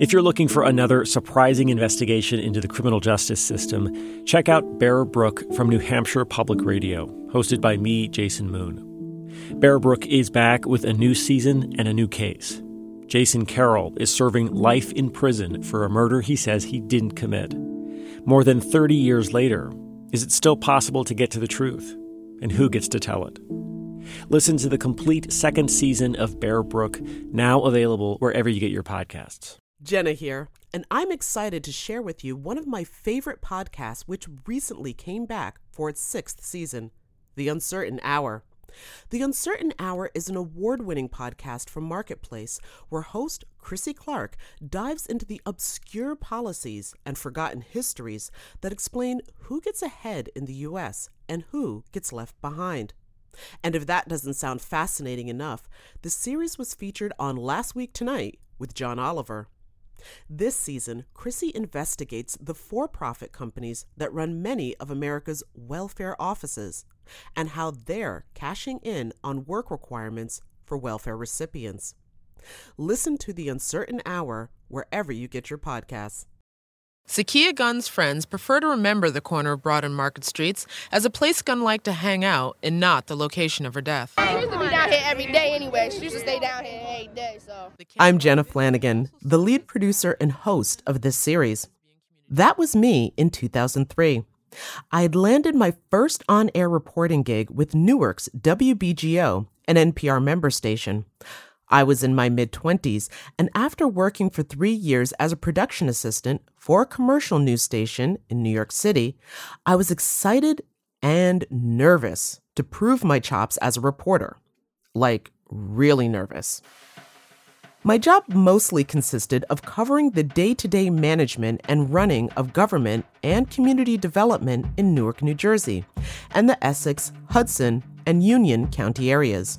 If you're looking for another surprising investigation into the criminal justice system, check out Bear Brook from New Hampshire Public Radio, hosted by me, Jason Moon. Bear Brook is back with a new season and a new case. Jason Carroll is serving life in prison for a murder he says he didn't commit. More than 30 years later, is it still possible to get to the truth? And who gets to tell it? Listen to the complete second season of Bear Brook, now available wherever you get your podcasts. Jenna here, and I'm excited to share with you one of my favorite podcasts, which recently came back for its sixth season The Uncertain Hour. The Uncertain Hour is an award winning podcast from Marketplace where host Krissy Clark dives into the obscure policies and forgotten histories that explain who gets ahead in the U.S. and who gets left behind. And if that doesn't sound fascinating enough, the series was featured on Last Week Tonight with John Oliver. This season, Krissy investigates the for profit companies that run many of America's welfare offices and how they're cashing in on work requirements for welfare recipients. Listen to The Uncertain Hour wherever you get your podcasts. Sakia Gunn's friends prefer to remember the corner of Broad and Market Streets as a place Gunn liked to hang out and not the location of her death. I used to be down here every day anyway. She used to stay down here every day, so. I'm Jenna Flanagan, the lead producer and host of this series. That was me in 2003. I had landed my first on air reporting gig with Newark's WBGO, an NPR member station. I was in my mid 20s, and after working for three years as a production assistant for a commercial news station in New York City, I was excited and nervous to prove my chops as a reporter. Like, really nervous. My job mostly consisted of covering the day to day management and running of government and community development in Newark, New Jersey, and the Essex, Hudson, and Union County areas.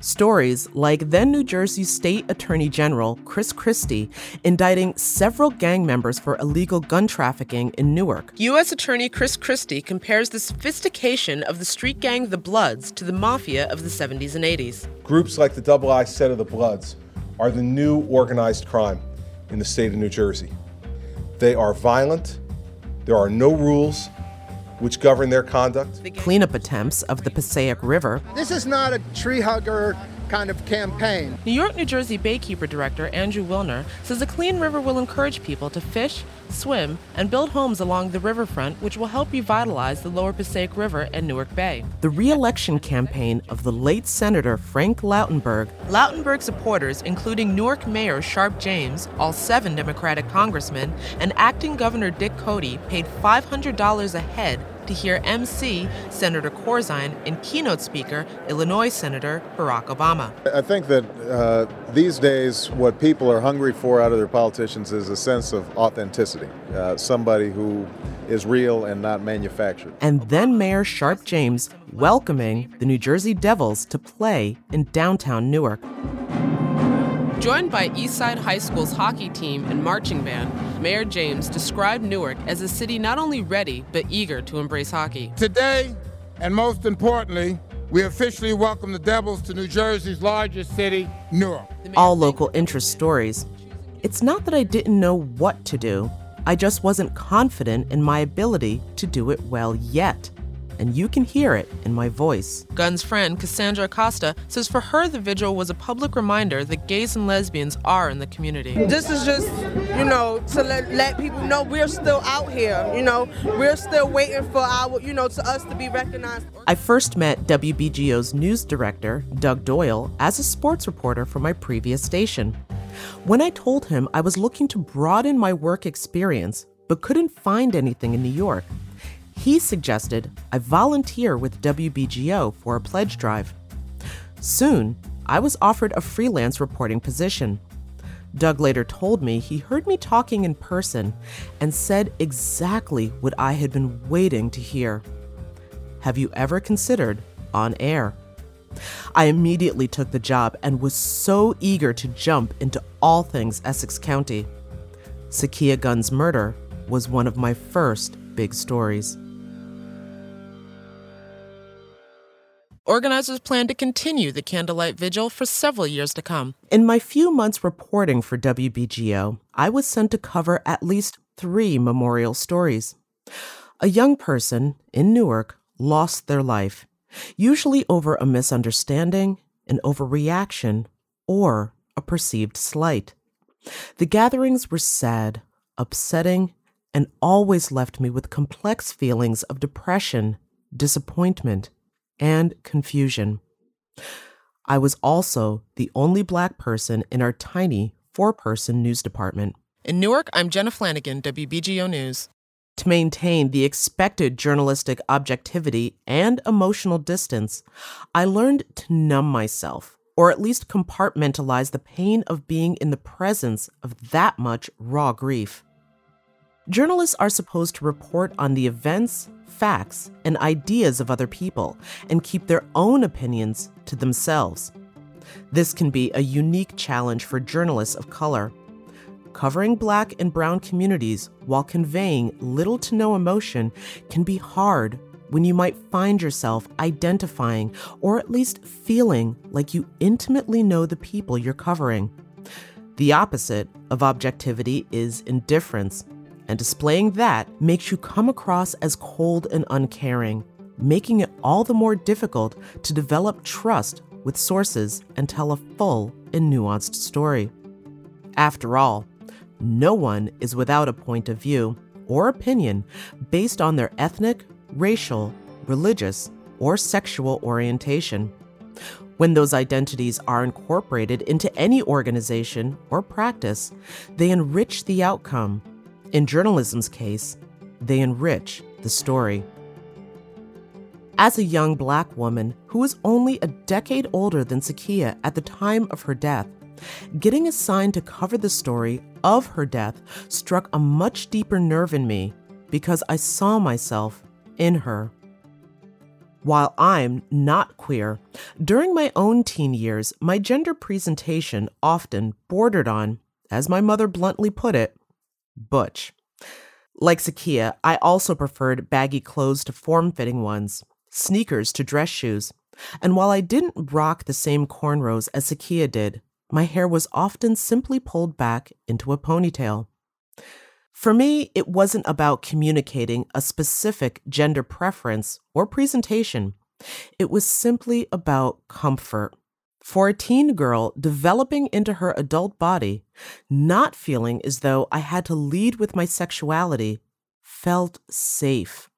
Stories like then New Jersey State Attorney General Chris Christie indicting several gang members for illegal gun trafficking in Newark. U.S. Attorney Chris Christie compares the sophistication of the street gang the Bloods to the mafia of the 70s and 80s. Groups like the Double I Set of the Bloods are the new organized crime in the state of New Jersey. They are violent, there are no rules which govern their conduct. Cleanup attempts of the Passaic River. This is not a tree hugger kind of campaign. New York, New Jersey Baykeeper Director Andrew Willner says a clean river will encourage people to fish, swim, and build homes along the riverfront, which will help revitalize the lower Passaic River and Newark Bay. The re election campaign of the late Senator Frank Lautenberg. Lautenberg supporters, including Newark Mayor Sharpe James, all seven Democratic congressmen, and acting Governor Dick Codey, paid $500 a head to hear MC Senator Corzine and keynote speaker Illinois Senator Barack Obama. I think that uh, these days, what people are hungry for out of their politicians is a sense of authenticity, uh, somebody who is real and not manufactured. And then Mayor Sharpe James welcoming the New Jersey Devils to play in downtown Newark. Joined by Eastside High School's hockey team and marching band, Mayor James described Newark as a city not only ready, but eager to embrace hockey. Today, and most importantly, we officially welcome the Devils to New Jersey's largest city, Newark. All local interest stories. It's not that I didn't know what to do, I just wasn't confident in my ability to do it well yet and you can hear it in my voice. Gunn's friend, Cassandra Acosta, says for her, the vigil was a public reminder that gays and lesbians are in the community. This is just, you know, to let, let people know we're still out here, you know, we're still waiting for our, you know, to us to be recognized. I first met WBGO's news director, Doug Doyle, as a sports reporter for my previous station. When I told him I was looking to broaden my work experience, but couldn't find anything in New York, he suggested I volunteer with WBGO for a pledge drive. Soon, I was offered a freelance reporting position. Doug later told me he heard me talking in person and said exactly what I had been waiting to hear. Have you ever considered on air? I immediately took the job and was so eager to jump into all things Essex County. Sakia Gunn's murder was one of my first big stories. Organizers plan to continue the candlelight vigil for several years to come. In my few months reporting for WBGO, I was sent to cover at least three memorial stories. A young person in Newark lost their life, usually over a misunderstanding, an overreaction, or a perceived slight. The gatherings were sad, upsetting, and always left me with complex feelings of depression, disappointment, and confusion. I was also the only black person in our tiny four person news department. In Newark, I'm Jenna Flanagan, WBGO News. To maintain the expected journalistic objectivity and emotional distance, I learned to numb myself, or at least compartmentalize the pain of being in the presence of that much raw grief. Journalists are supposed to report on the events, facts, and ideas of other people and keep their own opinions to themselves. This can be a unique challenge for journalists of color. Covering black and brown communities while conveying little to no emotion can be hard when you might find yourself identifying or at least feeling like you intimately know the people you're covering. The opposite of objectivity is indifference, and displaying that makes you come across as cold and uncaring, making it all the more difficult to develop trust with sources and tell a full and nuanced story. After all, no one is without a point of view or opinion based on their ethnic, racial, religious, or sexual orientation. When those identities are incorporated into any organization or practice, they enrich the outcome. In journalism's case, they enrich the story. As a young black woman who was only a decade older than Sakia at the time of her death, getting assigned to cover the story of her death struck a much deeper nerve in me because I saw myself in her. While I'm not queer, during my own teen years, my gender presentation often bordered on, as my mother bluntly put it, butch. Like Sakia, I also preferred baggy clothes to form fitting ones, sneakers to dress shoes, and while I didn't rock the same cornrows as Sakia did, my hair was often simply pulled back into a ponytail. For me, it wasn't about communicating a specific gender preference or presentation. It was simply about comfort. For a teen girl developing into her adult body, not feeling as though I had to lead with my sexuality felt safe.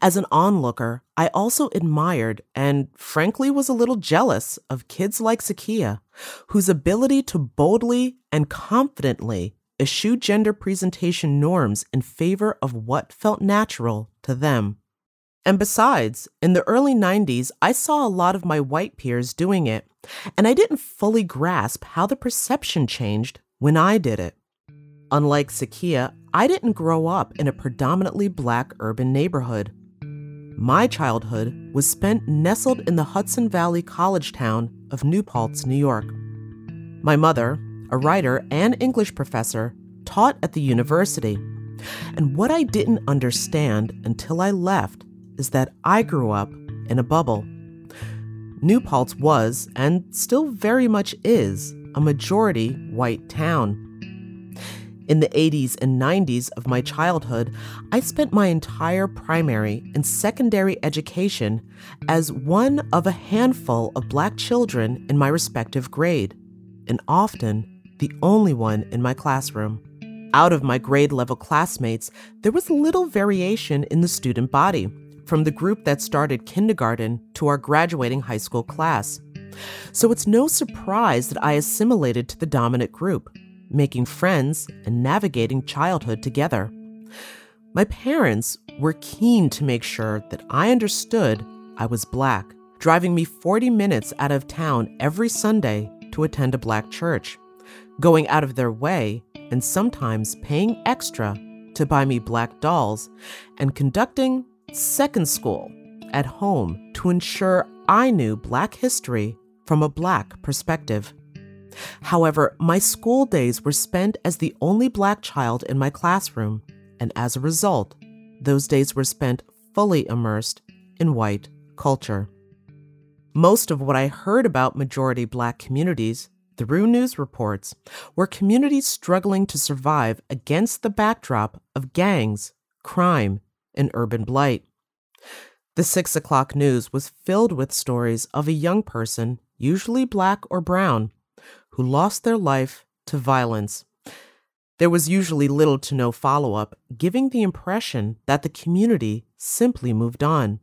As an onlooker, I also admired and frankly was a little jealous of kids like Sakia, whose ability to boldly and confidently eschew gender presentation norms in favor of what felt natural to them. And besides, in the early 90s, I saw a lot of my white peers doing it, and I didn't fully grasp how the perception changed when I did it. Unlike Sakia, I didn't grow up in a predominantly black urban neighborhood. My childhood was spent nestled in the Hudson Valley college town of New Paltz, New York. My mother, a writer and English professor, taught at the university. And what I didn't understand until I left is that I grew up in a bubble. New Paltz was, and still very much is, a majority white town. In the 80s and 90s of my childhood, I spent my entire primary and secondary education as one of a handful of black children in my respective grade, and often the only one in my classroom. Out of my grade level classmates, there was little variation in the student body, from the group that started kindergarten to our graduating high school class. So it's no surprise that I assimilated to the dominant group, making friends and navigating childhood together. My parents were keen to make sure that I understood I was black, driving me 40 minutes out of town every Sunday to attend a black church going out of their way and sometimes paying extra to buy me black dolls, and conducting second school at home to ensure I knew black history from a black perspective. However, my school days were spent as the only black child in my classroom, and as a result, those days were spent fully immersed in white culture. Most of what I heard about majority black communities through news reports were communities struggling to survive against the backdrop of gangs, crime, and urban blight. The six o'clock news was filled with stories of a young person, usually black or brown, who lost their life to violence. There was usually little to no follow up, giving the impression that the community simply moved on.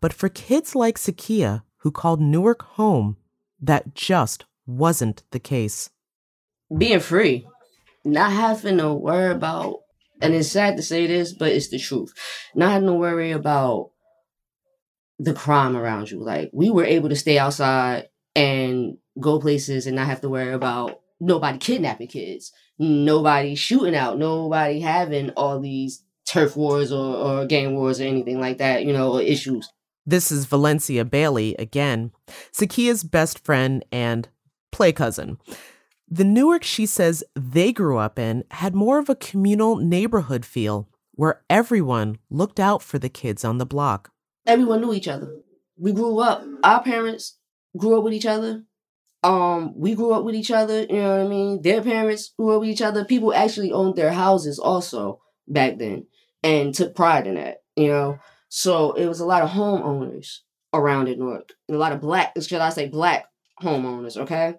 But for kids like Sakia, who called Newark home, that just wasn't the case. Being free, not having to worry about, and it's sad to say this, but it's the truth, not having to worry about the crime around you. Like we were able to stay outside and go places and not have to worry about nobody kidnapping kids, nobody shooting out, nobody having all these turf wars or, or gang wars or anything like that, you know, issues. This is Valencia Bailey again, Sakia's best friend and play cousin. The Newark she says they grew up in had more of a communal neighborhood feel where everyone looked out for the kids on the block. Everyone knew each other. We grew up, our parents grew up with each other. Um, we grew up with each other, you know what I mean? Their parents grew up with each other. People actually owned their houses also back then and took pride in that, you know. So it was a lot of homeowners around in Newark. A lot of black, should I say black homeowners, okay?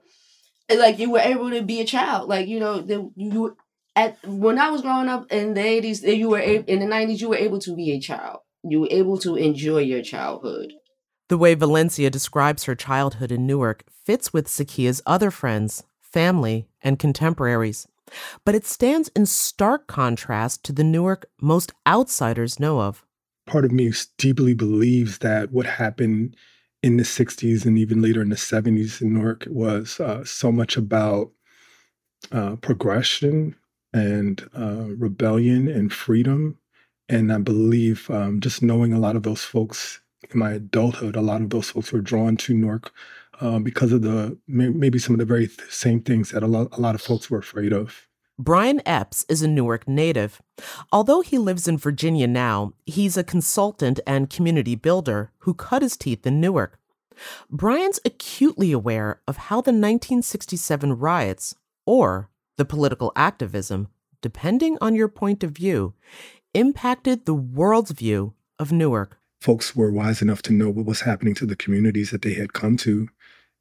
And like you were able to be a child. Like, you know, the, you at when I was growing up in the 80s, eh, you were in the 90s, you were able to be a child. You were able to enjoy your childhood. The way Valencia describes her childhood in Newark fits with Sakia's other friends, family, and contemporaries. But it stands in stark contrast to the Newark most outsiders know of. Part of me deeply believes that what happened in the 60s and even later in the 70s in Newark was uh, so much about uh, progression and uh, rebellion and freedom. And I believe um, just knowing a lot of those folks in my adulthood, a lot of those folks were drawn to Newark uh, because of the maybe some of the very th- same things that a lot, a lot of folks were afraid of. Brian Epps is a Newark native. Although he lives in Virginia now, he's a consultant and community builder who cut his teeth in Newark. Brian's acutely aware of how the 1967 riots, or the political activism, depending on your point of view, impacted the world's view of Newark. Folks were wise enough to know what was happening to the communities that they had come to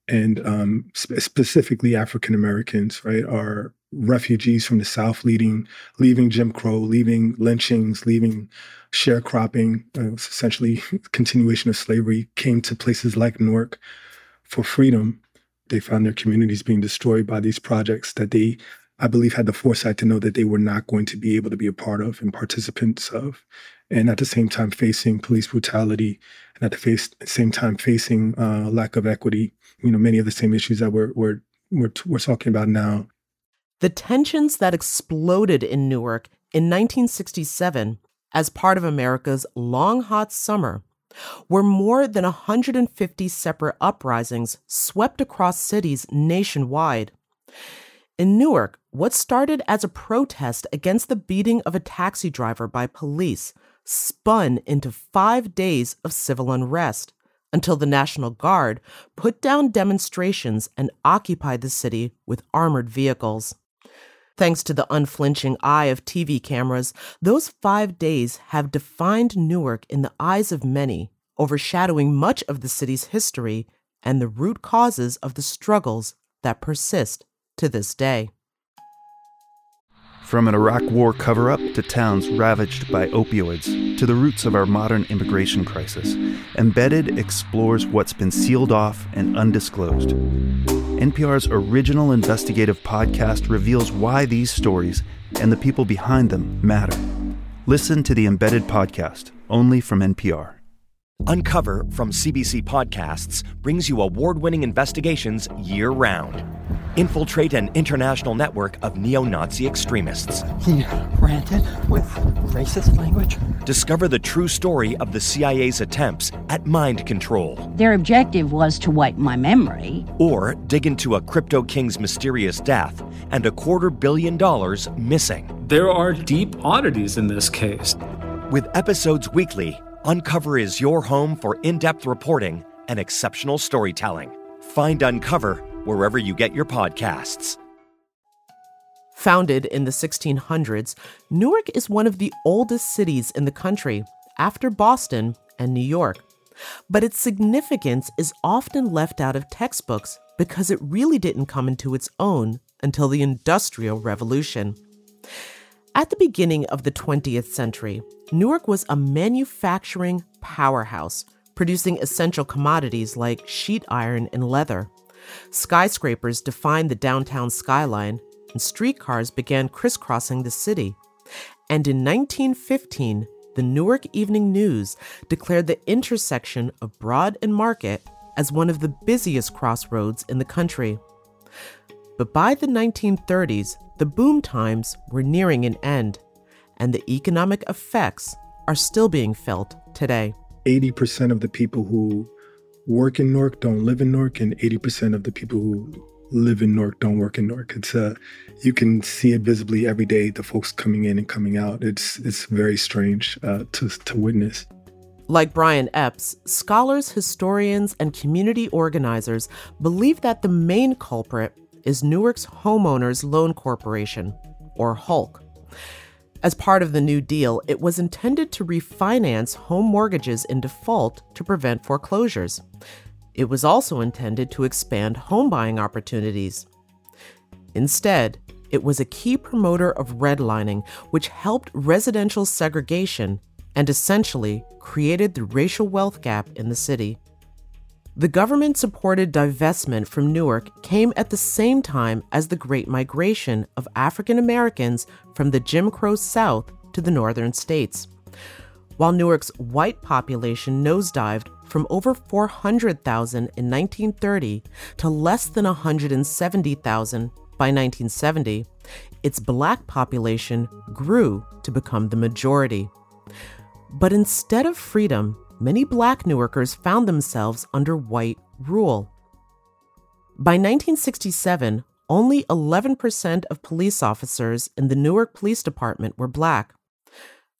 and um, sp- specifically African Americans, right, are refugees from the South, leading, leaving Jim Crow, leaving lynchings, leaving sharecropping, uh, essentially continuation of slavery, came to places like Newark for freedom. They found their communities being destroyed by these projects that they, I believe, had the foresight to know that they were not going to be able to be a part of and participants of. And at the same time, facing police brutality, and at the face, same time, facing uh, lack of equity you know many of the same issues that we're we're we're, we're talking about now. The tensions that exploded in Newark in 1967 as part of America's long hot summer were more than 150 separate uprisings swept across cities nationwide. In Newark, what started as a protest against the beating of a taxi driver by police spun into five days of civil unrest until the National Guard put down demonstrations and occupied the city with armored vehicles. Thanks to the unflinching eye of TV cameras, those five days have defined Newark in the eyes of many, overshadowing much of the city's history and the root causes of the struggles that persist to this day. From an Iraq War cover up to towns ravaged by opioids to the roots of our modern immigration crisis, Embedded explores what's been sealed off and undisclosed. NPR's original investigative podcast reveals why these stories and the people behind them matter. Listen to the Embedded podcast, only from NPR. Uncover from CBC Podcasts brings you award winning investigations year round. Infiltrate an international network of neo Nazi extremists. He ranted with racist language. Discover the true story of the CIA's attempts at mind control. Their objective was to wipe my memory. Or dig into a crypto king's mysterious death and a quarter billion dollars missing. There are deep oddities in this case. With episodes weekly, Uncover is your home for in depth reporting and exceptional storytelling. Find Uncover wherever you get your podcasts. Founded in the 1600s, Newark is one of the oldest cities in the country, after Boston and New York. But its significance is often left out of textbooks because it really didn't come into its own until the Industrial Revolution. At the beginning of the 20th century, Newark was a manufacturing powerhouse, producing essential commodities like sheet iron and leather. Skyscrapers defined the downtown skyline, and streetcars began crisscrossing the city. And in 1915, the Newark Evening News declared the intersection of Broad and Market as one of the busiest crossroads in the country. But by the 1930s, the boom times were nearing an end, and the economic effects are still being felt today. 80% of the people who work in Newark don't live in Newark, and 80% of the people who live in Newark don't work in Newark. It's uh, you can see it visibly every day. The folks coming in and coming out. It's it's very strange uh, to to witness. Like Brian Epps, scholars, historians, and community organizers believe that the main culprit is Newark's Homeowners Loan Corporation, or HOLC. As part of the New Deal, it was intended to refinance home mortgages in default to prevent foreclosures. It was also intended to expand home buying opportunities. Instead, it was a key promoter of redlining, which helped residential segregation and essentially created the racial wealth gap in the city. The government supported divestment from Newark came at the same time as the Great Migration of African Americans from the Jim Crow South to the northern states. While Newark's white population nosedived from over 400,000 in 1930 to less than 170,000 by 1970, its black population grew to become the majority. But instead of freedom, many black Newarkers found themselves under white rule. By 1967, only 11% of police officers in the Newark Police Department were black.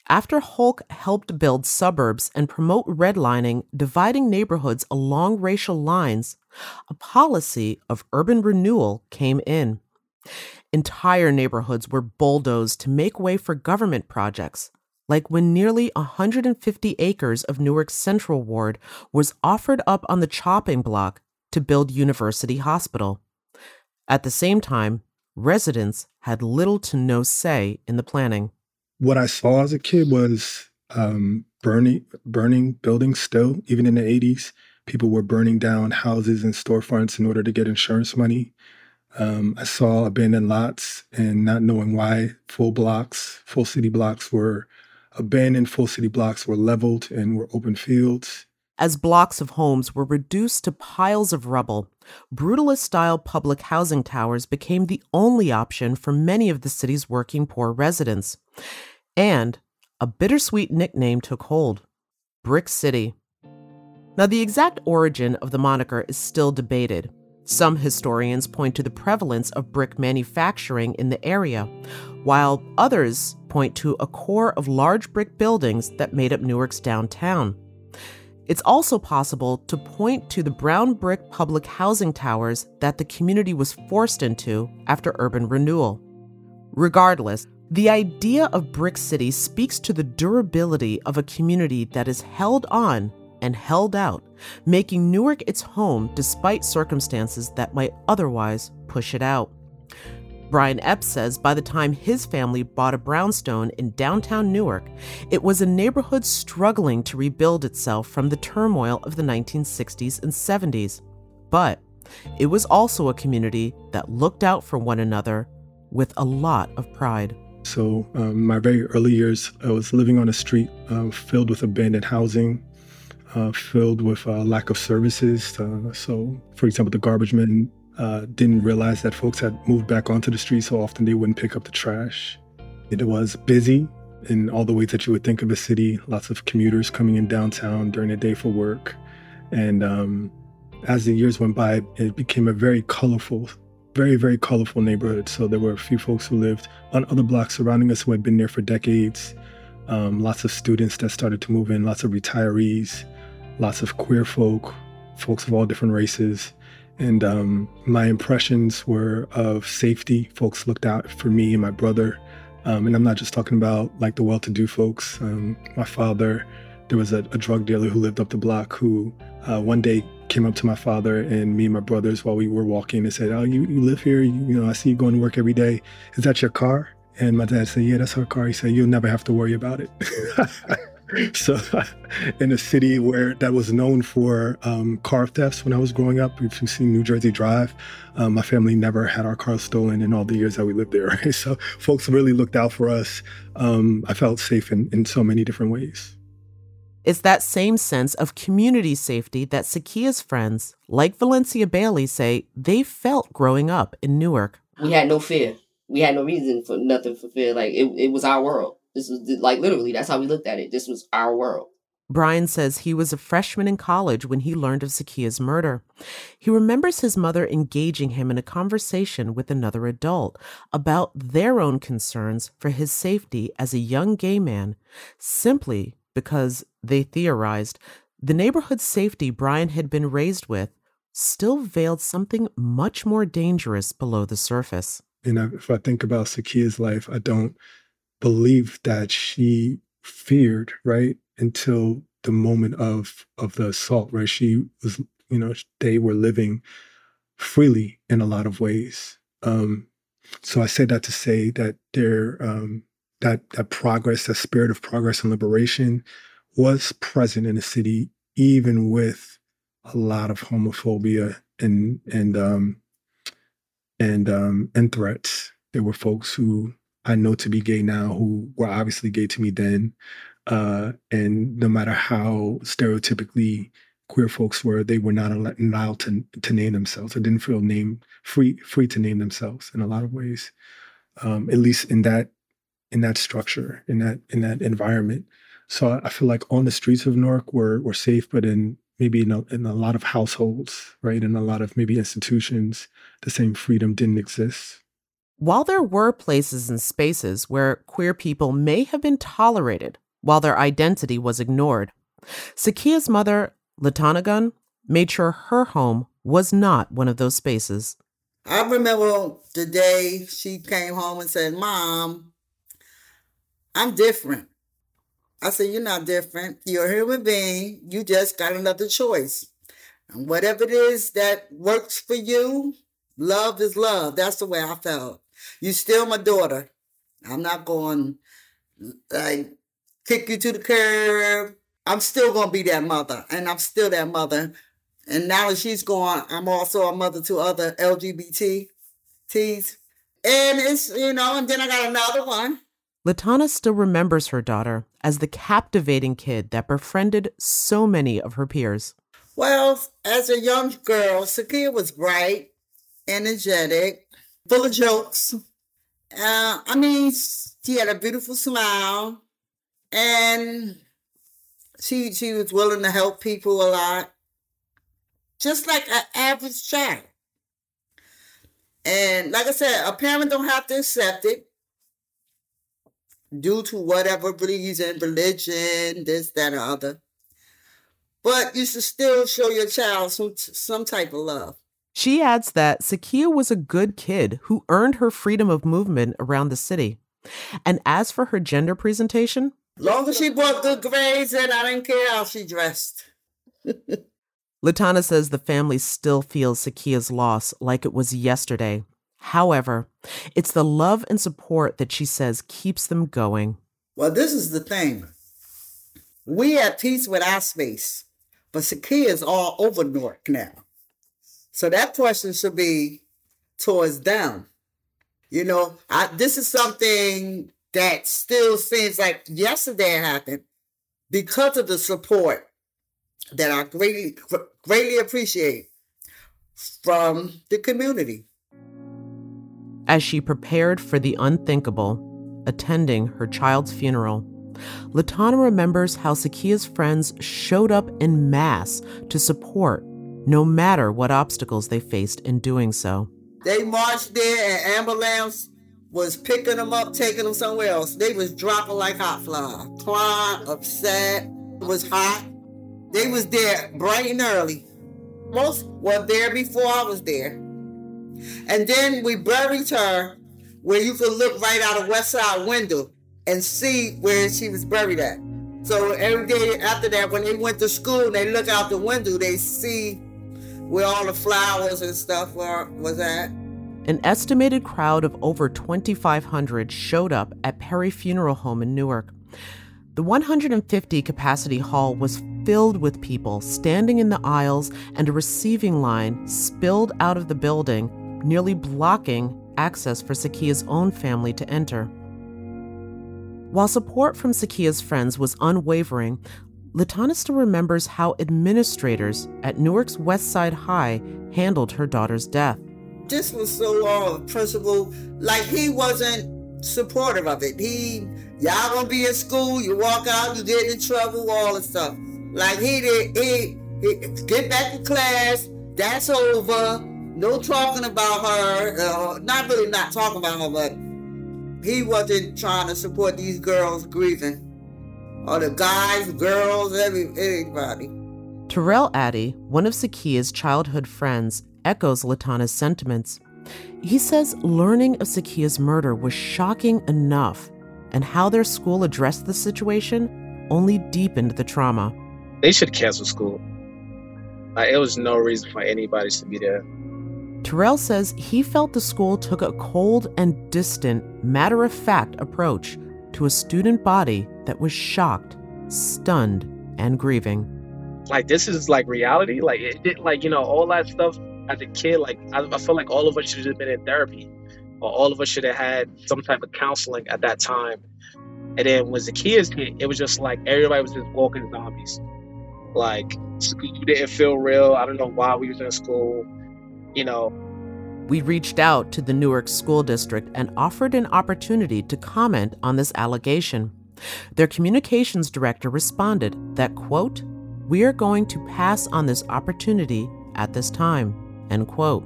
After HOLC helped build suburbs and promote redlining, dividing neighborhoods along racial lines, a policy of urban renewal came in. Entire neighborhoods were bulldozed to make way for government projects, like when nearly 150 acres of Newark's Central Ward was offered up on the chopping block to build University Hospital. At the same time, residents had little to no say in the planning. What I saw as a kid was um, burning, burning buildings still, even in the 80s. People were burning down houses and storefronts in order to get insurance money. Um, I saw abandoned lots and not knowing why full blocks, full city blocks were abandoned full city blocks were leveled and were open fields. As blocks of homes were reduced to piles of rubble, brutalist style public housing towers became the only option for many of the city's working poor residents. And a bittersweet nickname took hold Brick City. Now, the exact origin of the moniker is still debated. Some historians point to the prevalence of brick manufacturing in the area, while others point to a core of large brick buildings that made up Newark's downtown. It's also possible to point to the brown brick public housing towers that the community was forced into after urban renewal. Regardless, the idea of Brick City speaks to the durability of a community that is held on and held out, making Newark its home despite circumstances that might otherwise push it out. Brian Epps says by the time his family bought a brownstone in downtown Newark, it was a neighborhood struggling to rebuild itself from the turmoil of the 1960s and 70s. But it was also a community that looked out for one another with a lot of pride. So, um, my very early years, I was living on a street uh, filled with abandoned housing, uh, filled with uh, lack of services. Uh, so, for example, the garbage men uh, didn't realize that folks had moved back onto the street, so often they wouldn't pick up the trash. It was busy in all the ways that you would think of a city. Lots of commuters coming in downtown during the day for work, and um, as the years went by, it became a very colorful, very very colorful neighborhood. So there were a few folks who lived on other blocks surrounding us who had been there for decades. Um, lots of students that started to move in, lots of retirees, lots of queer folk, folks of all different races. And um, my impressions were of safety. Folks looked out for me and my brother. Um, and I'm not just talking about like the well to do folks. Um, my father, there was a, a, drug dealer who lived up the block who uh, one day came up to my father and me and my brothers while we were walking and said, Oh, you, you live here? You, you know, I see you going to work every day. Is that your car? And my dad said, Yeah, that's our car. He said, You'll never have to worry about it. so, in a city where that was known for um, car thefts when I was growing up, if you've seen New Jersey Drive, um, my family never had our cars stolen in all the years that we lived there. Right? So, folks really looked out for us. Um, I felt safe in, in so many different ways. It's that same sense of community safety that Sakia's friends, like Valencia Bailey, say they felt growing up in Newark. We had no fear. We had no reason for nothing for fear. Like it, it was our world. This was like literally that's how we looked at it. This was our world. Brian says he was a freshman in college when he learned of Sakia's murder. He remembers his mother engaging him in a conversation with another adult about their own concerns for his safety as a young gay man, simply because they theorized the neighborhood safety Brian had been raised with still veiled something much more dangerous below the surface. You know, if I think about Sakia's life, I don't believe that she feared, right, until the moment of of the assault, right? She was, you know, they were living freely in a lot of ways. Um, so I say that to say that there um, that that progress, that spirit of progress and liberation, was present in the city, even with a lot of homophobia and and um, and um, and threats. There were folks who I know to be gay now who were obviously gay to me then, uh, and no matter how stereotypically queer folks were, they were not allowed to to name themselves. They didn't feel name free free to name themselves in a lot of ways, um, at least in that in that structure, in that in that environment. So I feel like on the streets of Newark we're we're safe, but in maybe in a, in a lot of households, right, in a lot of maybe institutions, the same freedom didn't exist. While there were places and spaces where queer people may have been tolerated while their identity was ignored, Sakia's mother, Latana Gunn, made sure her home was not one of those spaces. I remember the day she came home and said, Mom, I'm different. I said, You're not different. You're a human being. You just got another choice. And whatever it is that works for you, love is love. That's the way I felt. You still my daughter. I'm not going like kick you to the curb. I'm still gonna be that mother, and I'm still that mother. And now that she's gone, I'm also a mother to other LGBT T's. And it's, you know, and then I got another one. Latana still remembers her daughter as the captivating kid that befriended so many of her peers. Well, as a young girl, Sakia was bright, energetic, full of jokes. Uh, I mean, she had a beautiful smile, and she she was willing to help people a lot, just like an average child. And like I said, a parent don't have to accept it due to whatever reason, religion, this, that, or other. But you should still show your child some some type of love. She adds that Sakia was a good kid who earned her freedom of movement around the city. And as for her gender presentation, long as she brought good grades, and I didn't care how she dressed. Latana says the family still feels Sakia's loss like it was yesterday. However, it's the love and support that she says keeps them going. Well, this is the thing. We at peace with our space, but Sakia is all over Newark now. So that question should be towards them. You know, I, this is something that still seems like yesterday happened because of the support that I greatly greatly appreciate from the community. As she prepared for the unthinkable, attending her child's funeral, Latana remembers how Sakia's friends showed up in mass to support no matter what obstacles they faced in doing so. They marched there and ambulance was picking them up, taking them somewhere else. They was dropping like hot flies. Crying, upset, it was hot. They was there bright and early. Most were there before I was there. And then we buried her where you could look right out of West Side window and see where she was buried at. So every day after that, when they went to school and they look out the window, they see where all the flowers and stuff were, was at. An estimated crowd of over 2,500 showed up at Perry Funeral Home in Newark. The 150 capacity hall was filled with people standing in the aisles, and a receiving line spilled out of the building, nearly blocking access for Sakia's own family to enter. While support from Sakia's friends was unwavering, Latana still remembers how administrators at Newark's West Side High handled her daughter's death. This was so uh, principal, like he wasn't supportive of it. He, y'all gonna be in school, you walk out, you get in trouble, all the stuff. Like he did, he, he get back to class, that's over, no talking about her, uh, not really not talking about her, but he wasn't trying to support these girls grieving. Or the guys, girls, every, everybody. Terrell Addy, one of Sakia's childhood friends, echoes Latana's sentiments. He says learning of Sakia's murder was shocking enough, and how their school addressed the situation only deepened the trauma. They should cancel school. Like, it was no reason for anybody to be there. Terrell says he felt the school took a cold and distant, matter of fact approach to a student body that was shocked, stunned, and grieving. Like this is like reality. Like it did. Like you know all that stuff as a kid. Like I, I feel like all of us should have been in therapy, or all of us should have had some type of counseling at that time. And then when the kids hit, it was just like everybody was just walking zombies. Like school didn't feel real. I don't know why we was in school you know. We reached out to the Newark School District and offered an opportunity to comment on this allegation. Their communications director responded that, quote, we are going to pass on this opportunity at this time, end quote.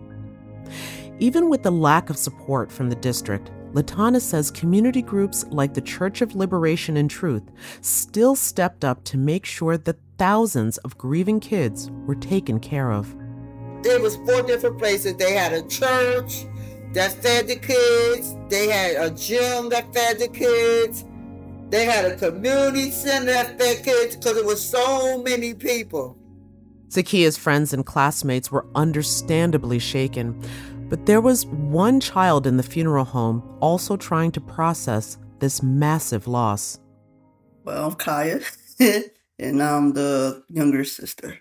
Even with the lack of support from the district, Latana says community groups like the Church of Liberation and Truth still stepped up to make sure that thousands of grieving kids were taken care of there was four different places. They had a church that fed the kids. They had a gym that fed the kids. They had a community center that fed kids because there was so many people. Sakia's friends and classmates were understandably shaken, but there was one child in the funeral home also trying to process this massive loss. Well, I'm Kaya, and I'm the younger sister.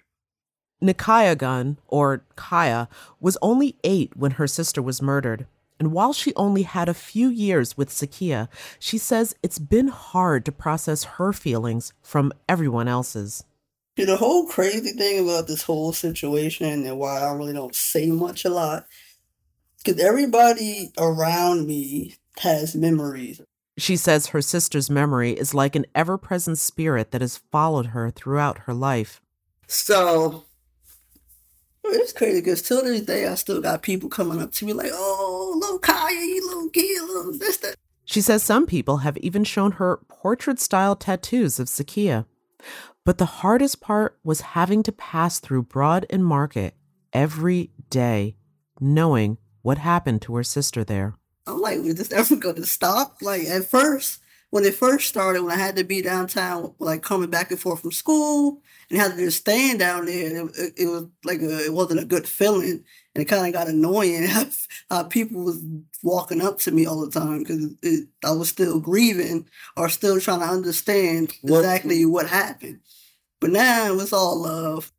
Nikaya Gunn, or Kaya, was only eight when her sister was murdered. And while she only had a few years with Sakia, she says it's been hard to process her feelings from everyone else's. The whole crazy thing about this whole situation and why I really don't say much a lot, because everybody around me has memories. She says her sister's memory is like an ever present spirit that has followed her throughout her life. So it's crazy because till this day, I still got people coming up to me like, "Oh, little Kaya, you little kid, little that." She says some people have even shown her portrait-style tattoos of Sakia. But the hardest part was having to pass through Broad and Market every day, knowing what happened to her sister there. I'm like, is this ever going to stop? Like at first, when it first started, when I had to be downtown, like coming back and forth from school, and had to just stand down there, it, it, it was like a, it wasn't a good feeling, and it kind of got annoying how, how, people was walking up to me all the time because I was still grieving or still trying to understand exactly what, what happened. But now it was all love.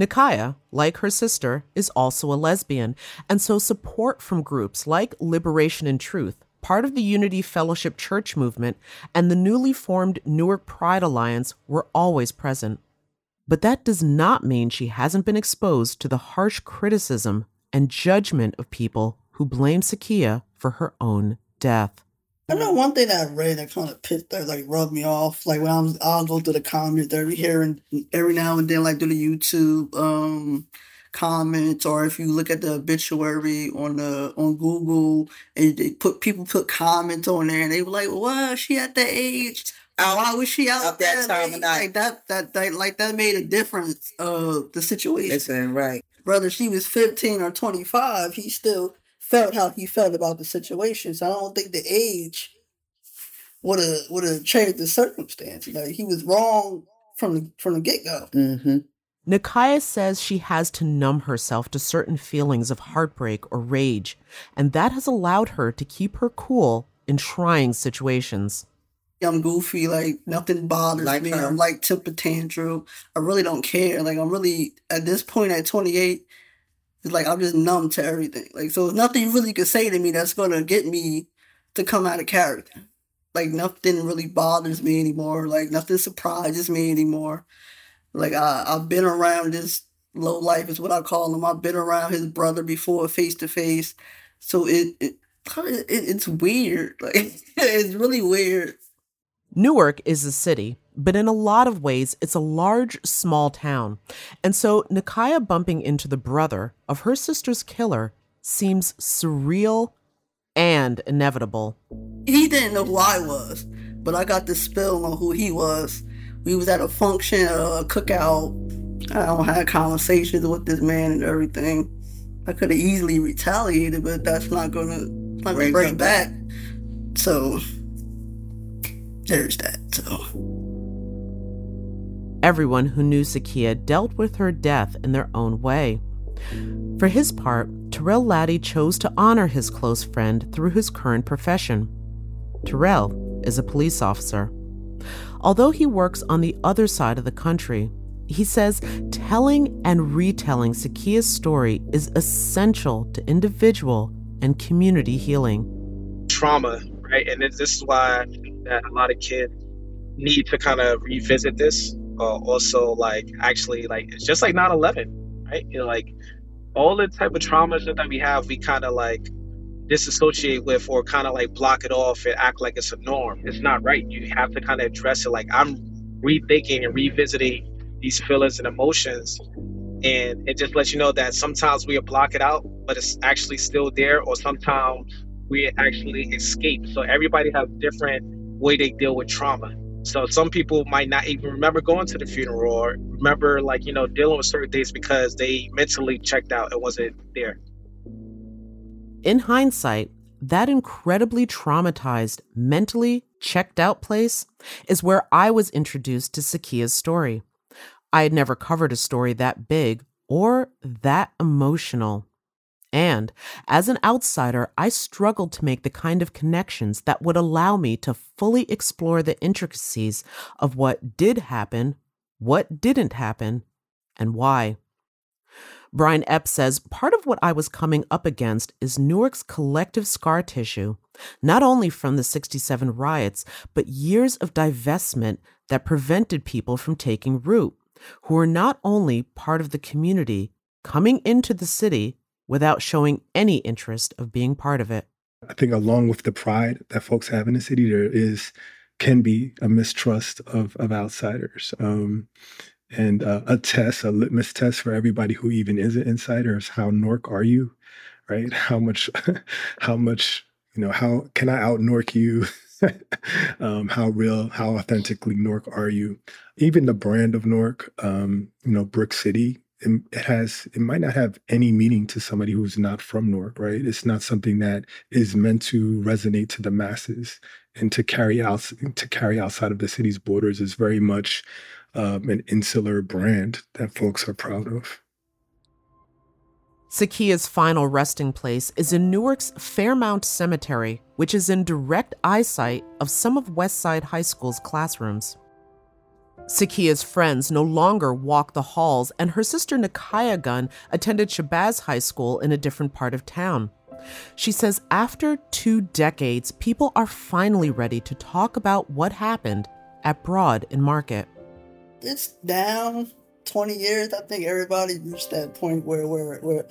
Nikaya, like her sister, is also a lesbian, and so support from groups like Liberation and Truth part of the Unity Fellowship Church movement, and the newly formed Newark Pride Alliance were always present. But that does not mean she hasn't been exposed to the harsh criticism and judgment of people who blame Sakia for her own death. I know one thing that I read that kind of pissed or like rubbed me off. Like when I'm, I'll go through the comments every here and every now and then, like do the YouTube um comments or if you look at the obituary on the on Google and they put people put comments on there and they were like, well, she at that age. Why was she out at that time night? Like that, that, that, like that made a difference of the situation. Listen, right. whether she was 15 or 25, he still felt how he felt about the situation. So I don't think the age would have would have changed the circumstance. You know, he was wrong from the from the get go. Mm-hmm. Nakia says she has to numb herself to certain feelings of heartbreak or rage, and that has allowed her to keep her cool in trying situations. I'm goofy, like nothing bothers Like me. her. I'm like temper tantrum. I really don't care. Like I'm really at this point at 28, it's like I'm just numb to everything. Like so, there's nothing you really could say to me that's gonna get me to come out of character. Like nothing really bothers me anymore. Like nothing surprises me anymore. Like I, I've been around this low life is what I call him. I've been around his brother before face to face, so it, it it it's weird. Like it's really weird. Newark is a city, but in a lot of ways, it's a large, small town. And so Nakia bumping into the brother of her sister's killer seems surreal and inevitable. he didn't know who I was, but I got the spill on who he was. We was at a function, a cookout. I don't had conversations with this man and everything. I could have easily retaliated, but that's not gonna not Bring bring him it back. So there's that. So Everyone who knew Sakia dealt with her death in their own way. For his part, Terrell Laddie chose to honor his close friend through his current profession. Terrell is a police officer. Although he works on the other side of the country, he says telling and retelling Sakia's story is essential to individual and community healing. trauma, right? And this, is why that a lot of kids need to kind of revisit this. Uh, also, like actually, like it's just like 9/11, right? You know, like all the type of traumas that we have, we kind of like disassociate with or kind of like block it off and act like it's a norm. It's not right. You have to kind of address it. Like I'm rethinking and revisiting these feelings and emotions. And it just lets you know that sometimes we block it out, but it's actually still there, or sometimes we actually escape. So everybody has different way they deal with trauma. So some people might not even remember going to the funeral or remember like, you know, dealing with certain things because they mentally checked out and wasn't there. In hindsight, that incredibly traumatized, mentally checked out place is where I was introduced to Sakia's story. I had never covered a story that big or that emotional. And as an outsider, I struggled to make the kind of connections that would allow me to fully explore the intricacies of what did happen, what didn't happen, and why. Brian Epp says part of what I was coming up against is Newark's collective scar tissue, not only from the 67 riots, but years of divestment that prevented people from taking root, who were not only part of the community coming into the city without showing any interest of being part of it. I think along with the pride that folks have in the city, there is can be a mistrust of of outsiders. Um, and uh, a test, a litmus test for everybody who even is an insider is how Nork are you, right? How much, how much, you know, how can I out Nork you? um, how real, how authentically Nork are you? Even the brand of Nork, um, you know, Brick City, it, has, it might not have any meaning to somebody who's not from Newark, right? It's not something that is meant to resonate to the masses and to carry out, to carry outside of the city's borders is very much um, an insular brand that folks are proud of. Sakia's final resting place is in Newark's Fairmount Cemetery, which is in direct eyesight of some of Westside High School's classrooms. Sakia's friends no longer walk the halls, and her sister Nakia Gunn attended Shabazz High School in a different part of town. She says after two decades, people are finally ready to talk about what happened at Broad and Market. It's down 20 years. I think everybody reached that point where where where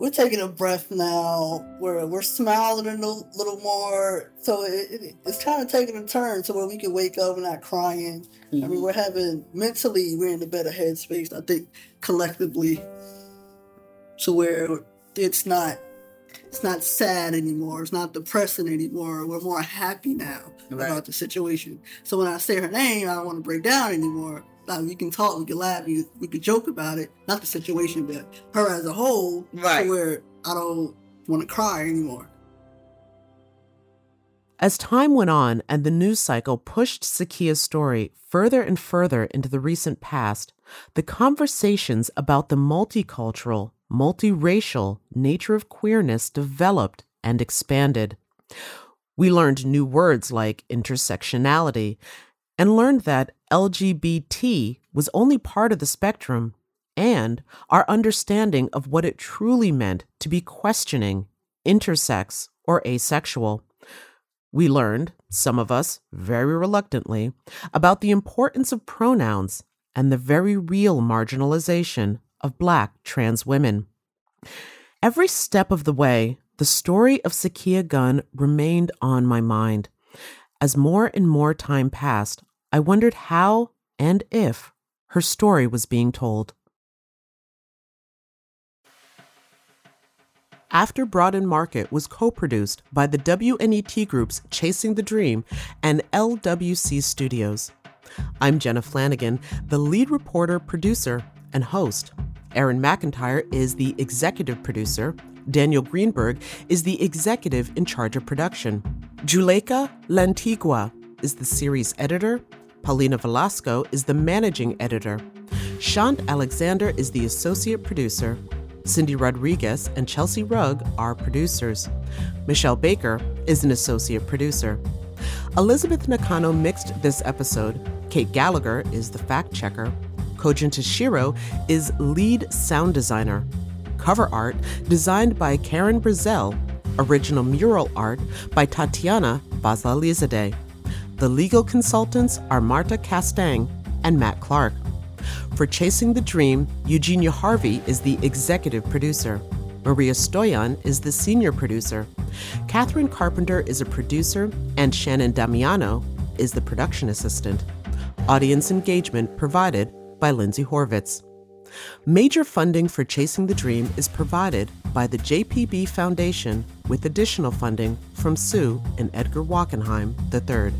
we're taking a breath now, where we're smiling a little, little more. So it, it, it's kind of taking a turn to where we can wake up and not crying. I mean, mm-hmm. we're having mentally, we're in a better headspace. I think collectively, to where it's not it's not sad anymore. It's not depressing anymore. We're more happy now Right. about the situation. So when I say her name, I don't want to break down anymore. Like we can talk, we can laugh, we, we can joke about it. Not the situation, but her as a whole. Right. Where I don't want to cry anymore. As time went on and the news cycle pushed Sakia's story further and further into the recent past, the conversations about the multicultural, multiracial nature of queerness developed and expanded. We learned new words like intersectionality and learned that LGBT was only part of the spectrum, and our understanding of what it truly meant to be questioning, intersex, or asexual. We learned, some of us very reluctantly, about the importance of pronouns and the very real marginalization of Black trans women. Every step of the way, the story of Sakia Gunn remained on my mind. As more and more time passed, I wondered how and if her story was being told. After Broad & Market was co produced by the WNET Group's Chasing the Dream and LWC Studios. I'm Jenna Flanagan, the lead reporter, producer, and host. Aaron McIntyre is the executive producer. Daniel Greenberg is the executive in charge of production. Juleyka Lantigua is the series editor. Paulina Velasco is the managing editor. Shant Alexander is the associate producer. Cindy Rodriguez and Chelsea Rugg are producers. Michelle Baker is an associate producer. Elizabeth Nakano mixed this episode. Kate Gallagher is the fact checker. Kojin Tashiro is lead sound designer. Cover art designed by Karen Brazel. Original mural art by Tatyana Fazlalizadeh. The legal consultants are Marta Castang and Matt Clark. For Chasing the Dream, Eugenia Harvey is the executive producer. Maria Stoyan is the senior producer. Catherine Carpenter is a producer, and Shannon Damiano is the production assistant. Audience engagement provided by Lindsay Horvitz. Major funding for Chasing the Dream is provided by the JPB Foundation with additional funding from Sue and Edgar Wachenheim III.